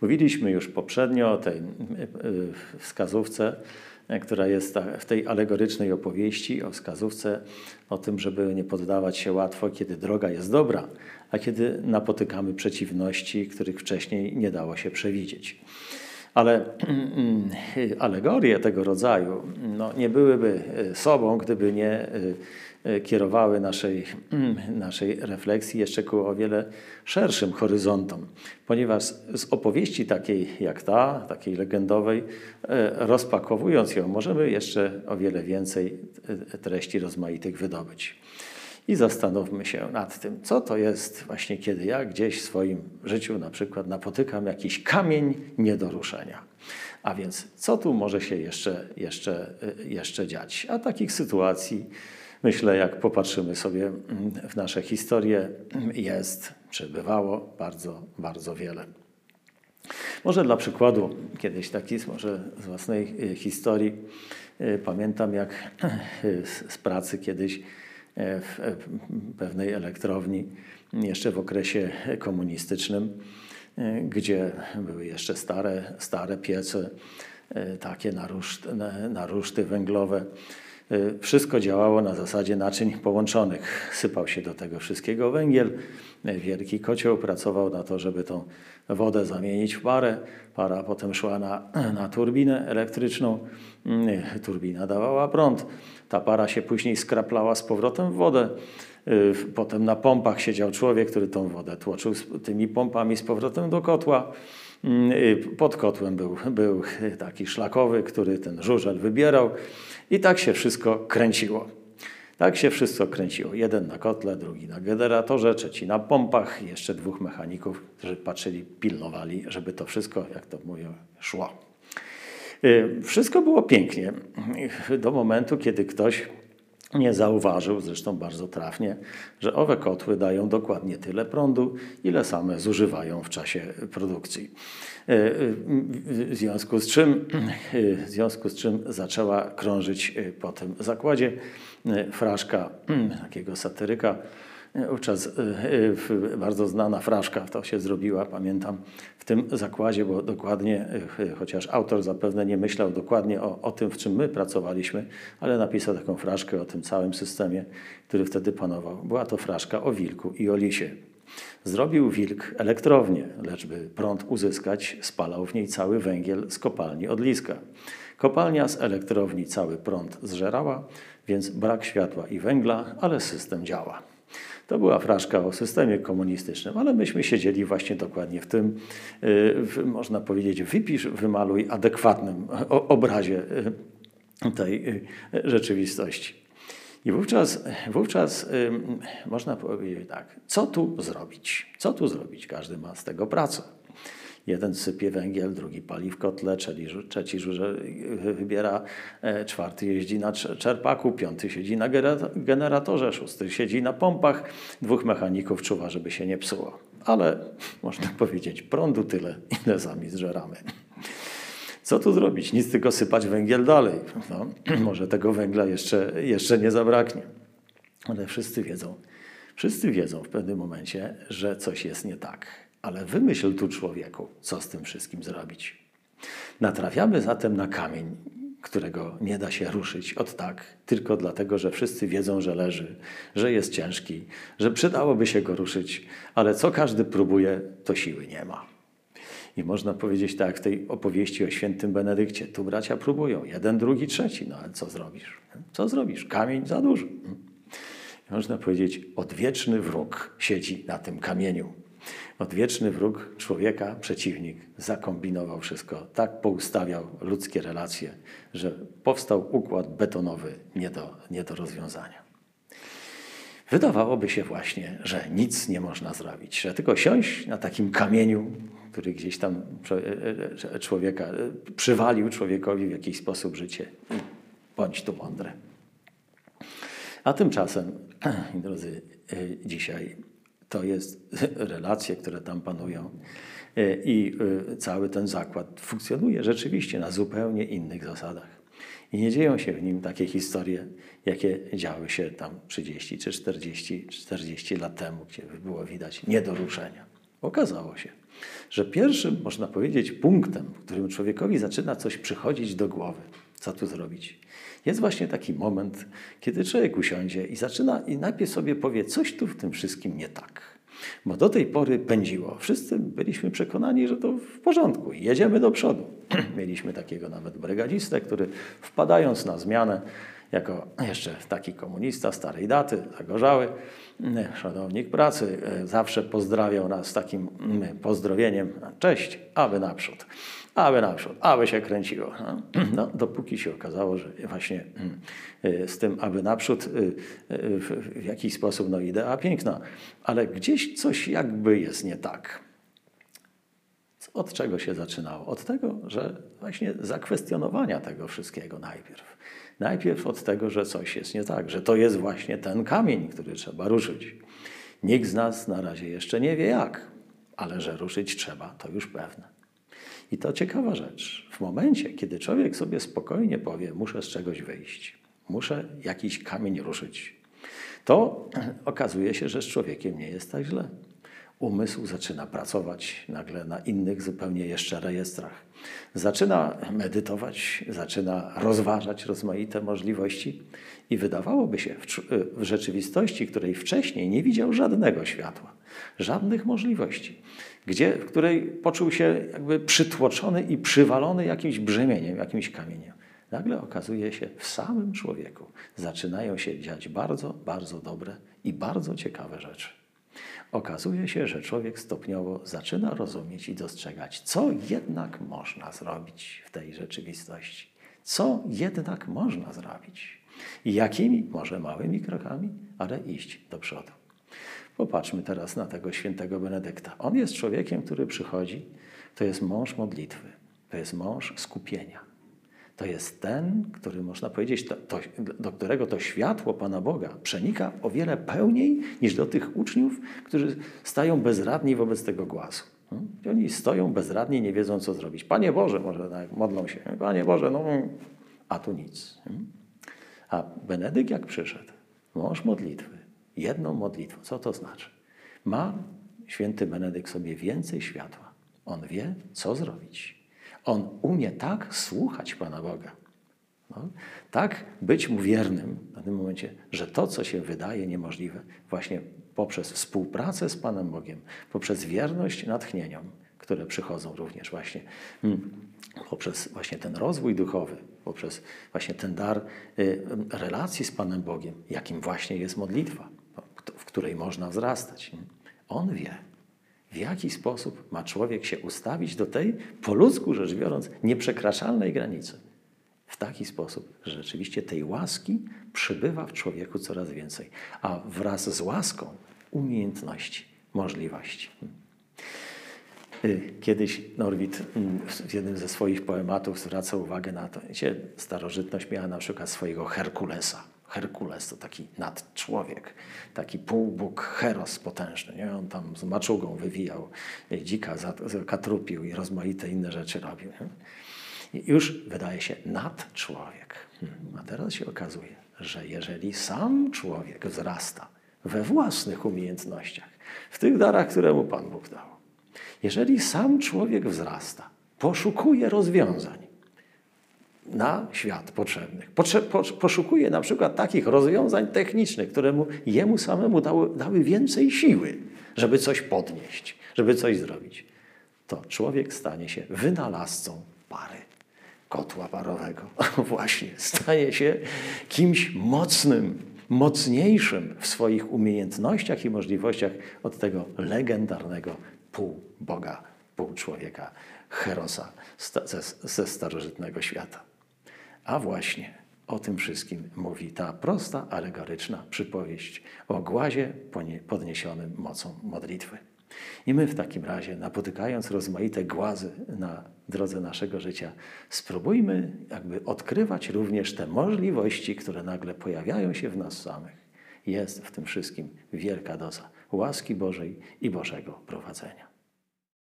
Mówiliśmy już poprzednio o tej wskazówce, która jest w tej alegorycznej opowieści, o wskazówce, o tym, żeby nie poddawać się łatwo, kiedy droga jest dobra, a kiedy napotykamy przeciwności, których wcześniej nie dało się przewidzieć. Ale alegorie tego rodzaju no, nie byłyby sobą, gdyby nie E, kierowały naszej, naszej refleksji jeszcze ku o wiele szerszym horyzontom, ponieważ z opowieści takiej jak ta, takiej legendowej, e, rozpakowując ją, możemy jeszcze o wiele więcej e, treści rozmaitych wydobyć. I zastanówmy się nad tym, co to jest właśnie, kiedy ja gdzieś w swoim życiu na przykład napotykam jakiś kamień nie do ruszenia. A więc co tu może się jeszcze, jeszcze, jeszcze dziać? A takich sytuacji myślę, jak popatrzymy sobie mm, w nasze historie, jest, czy bywało bardzo, bardzo wiele. Może dla przykładu, kiedyś taki może z własnej y, historii, y, pamiętam jak z pracy kiedyś y, w pewnej elektrowni, jeszcze w okresie komunistycznym, gdzie były jeszcze stare, stare piece, takie na ruszty węglowe, wszystko działało na zasadzie naczyń połączonych. Sypał się do tego wszystkiego węgiel. Wielki kocioł pracował na to, żeby tą wodę zamienić w parę. Para potem szła na, na turbinę elektryczną. Y, turbina dawała prąd. Ta para się później skraplała z powrotem w wodę. Y, potem na pompach siedział człowiek, który tą wodę tłoczył tymi pompami z powrotem do kotła. Pod kotłem był, był taki szlakowy, który ten żużel wybierał. I tak się wszystko kręciło. Tak się wszystko kręciło. Jeden na kotle, drugi na generatorze, trzeci na pompach, jeszcze dwóch mechaników, którzy patrzyli, pilnowali, żeby to wszystko, jak to mówią, szło. Y, wszystko było pięknie do momentu, kiedy ktoś nie zauważył, zresztą bardzo trafnie, że owe kotły dają dokładnie tyle prądu, ile same zużywają w czasie produkcji. E, e, w związku z czym, e, w związku z czym zaczęła krążyć po tym zakładzie fraszka takiego satyryka, Wówczas bardzo znana fraszka to się zrobiła, pamiętam, w tym zakładzie, bo dokładnie, chociaż autor zapewne nie myślał dokładnie o, o tym, w czym my pracowaliśmy, ale napisał taką fraszkę o tym całym systemie, który wtedy panował. Była to fraszka o wilku i o lisie. Zrobił wilk elektrownię, lecz by prąd uzyskać, spalał w niej cały węgiel z kopalni Odliska. Kopalnia z elektrowni cały prąd zżerała, więc brak światła i węgla, ale system działa. To była fraszka o systemie komunistycznym, ale myśmy siedzieli właśnie dokładnie w tym, w, można powiedzieć, wypisz, wymaluj adekwatnym obrazie tej rzeczywistości. I wówczas, wówczas można powiedzieć tak, co tu zrobić? Co tu zrobić? Każdy ma z tego pracę. Jeden sypie węgiel, drugi pali w kotle, trzeci wybiera, e, czwarty jeździ na czerpaku, piąty siedzi na generatorze, szósty siedzi na pompach, dwóch mechaników czuwa, żeby się nie psuło. Ale można powiedzieć, prądu tyle, ile sami zżeramy. Co tu zrobić? Nic tylko sypać węgiel dalej. No, może tego węgla jeszcze, jeszcze nie zabraknie. Ale wszyscy wiedzą, wszyscy wiedzą w pewnym momencie, że coś jest nie tak. Ale wymyśl tu człowieku, co z tym wszystkim zrobić. Natrafiamy zatem na kamień, którego nie da się ruszyć od tak, tylko dlatego, że wszyscy wiedzą, że leży, że jest ciężki, że przydałoby się go ruszyć, ale co każdy próbuje, to siły nie ma. I można powiedzieć tak, w tej opowieści o świętym Benedykcie, tu bracia próbują, jeden, drugi, trzeci, no ale co zrobisz? Co zrobisz? Kamień za duży. I można powiedzieć, odwieczny wróg siedzi na tym kamieniu. Odwieczny wróg człowieka, przeciwnik, zakombinował wszystko, tak poustawiał ludzkie relacje, że powstał układ betonowy nie do, nie do rozwiązania. Wydawałoby się właśnie, że nic nie można zrobić, że tylko siąść na takim kamieniu, który gdzieś tam e, e, człowieka e, przywalił człowiekowi w jakiś sposób życie. Bądź tu mądry. A tymczasem, drodzy, dzisiaj to jest relacje, które tam panują i cały ten zakład funkcjonuje rzeczywiście na zupełnie innych zasadach. I nie dzieją się w nim takie historie, jakie działy się tam 30 czy 40, 40 lat temu, gdzie było widać niedoruszenia. Okazało się, że pierwszym, można powiedzieć, punktem, w którym człowiekowi zaczyna coś przychodzić do głowy, co tu zrobić, jest właśnie taki moment, kiedy człowiek usiądzie i zaczyna i najpierw sobie powie, coś tu w tym wszystkim nie tak. Bo do tej pory pędziło. Wszyscy byliśmy przekonani, że to w porządku i jedziemy do przodu. Mieliśmy takiego nawet brygadzistę, który wpadając na zmianę, jako jeszcze taki komunista starej daty, zagorzały, szanownik pracy, e, zawsze pozdrawiał nas takim mm, pozdrowieniem, cześć, aby naprzód, aby naprzód, aby się kręciło. No, no dopóki się okazało, że właśnie mm, e, z tym aby naprzód e, w jakiś sposób, no idea piękna, ale gdzieś coś jakby jest nie tak. Od czego się zaczynało? Od tego, że właśnie zakwestionowania tego wszystkiego najpierw. Najpierw od tego, że coś jest nie tak, że to jest właśnie ten kamień, który trzeba ruszyć. Nikt z nas na razie jeszcze nie wie jak, ale że ruszyć trzeba, to już pewne. I to ciekawa rzecz. W momencie, kiedy człowiek sobie spokojnie powie, muszę z czegoś wyjść, muszę jakiś kamień ruszyć, to okazuje się, że z człowiekiem nie jest tak źle umysł zaczyna pracować nagle na innych zupełnie jeszcze rejestrach. Zaczyna medytować, zaczyna rozważać rozmaite możliwości i wydawałoby się w, w rzeczywistości, której wcześniej nie widział żadnego światła, żadnych możliwości, gdzie, w której poczuł się jakby przytłoczony i przywalony jakimś brzemieniem, jakimś kamieniem. Nagle okazuje się, w samym człowieku zaczynają się dziać bardzo, bardzo dobre i bardzo ciekawe rzeczy okazuje się, że człowiek stopniowo zaczyna rozumieć i dostrzegać, co jednak można zrobić w tej rzeczywistości. Co jednak można zrobić. Jakimi, może małymi krokami, ale iść do przodu. Popatrzmy teraz na tego świętego Benedykta. On jest człowiekiem, który przychodzi, to jest mąż modlitwy, to jest mąż skupienia. To jest ten, który można powiedzieć, to, to, do którego to światło Pana Boga przenika o wiele pełniej niż do tych uczniów, którzy stają bezradni wobec tego głasu. Hmm? I oni stoją bezradni, nie wiedzą, co zrobić. Panie Boże, może tak, modlą się. Panie Boże, no, a tu nic. Hmm? A Benedykt jak przyszedł, mąż modlitwy, jedną modlitwą, co to znaczy? Ma święty Benedykt sobie więcej światła. On wie, co zrobić. On umie tak słuchać Pana Boga, no, tak być mu wiernym w tym momencie, że to, co się wydaje niemożliwe, właśnie poprzez współpracę z Panem Bogiem, poprzez wierność natchnieniom, które przychodzą również właśnie mm, poprzez właśnie ten rozwój duchowy, poprzez właśnie ten dar y, relacji z Panem Bogiem, jakim właśnie jest modlitwa, w której można wzrastać. On wie, w jaki sposób ma człowiek się ustawić do tej, po ludzku rzecz biorąc, nieprzekraczalnej granicy. W taki sposób, że rzeczywiście tej łaski przybywa w człowieku coraz więcej, a wraz z łaską umiejętności, możliwości. Y, kiedyś Norwid mm, w jednym ze swoich poematów zwraca uwagę na to, że starożytność miała na przykład swojego Herkulesa Herkules to taki nadczłowiek, taki półbóg Heros potężny. Nie? On tam z maczugą wywijał dzika, katrupił i rozmaite inne rzeczy robił. Nie? I już wydaje się nadczłowiek. Hmm. A teraz się okazuje, że jeżeli sam człowiek wzrasta we własnych umiejętnościach, w tych darach, które mu Pan Bóg dał, jeżeli sam człowiek wzrasta, poszukuje rozwiązań, na świat potrzebnych. Potrze poszukuje na przykład takich rozwiązań technicznych, które mu, jemu samemu dały, dały więcej siły, żeby coś podnieść, żeby coś zrobić. To człowiek stanie się wynalazcą pary, kotła parowego. Właśnie, stanie się kimś mocnym, mocniejszym w swoich umiejętnościach i możliwościach od tego legendarnego pół Boga, pół człowieka, Herosa ze starożytnego świata. A właśnie o tym wszystkim mówi ta prosta, alegoryczna przypowieść o głazie podniesionym mocą modlitwy. I my w takim razie, napotykając rozmaite głazy na drodze naszego życia, spróbujmy jakby odkrywać również te możliwości, które nagle pojawiają się w nas samych. Jest w tym wszystkim wielka doza łaski Bożej i Bożego prowadzenia.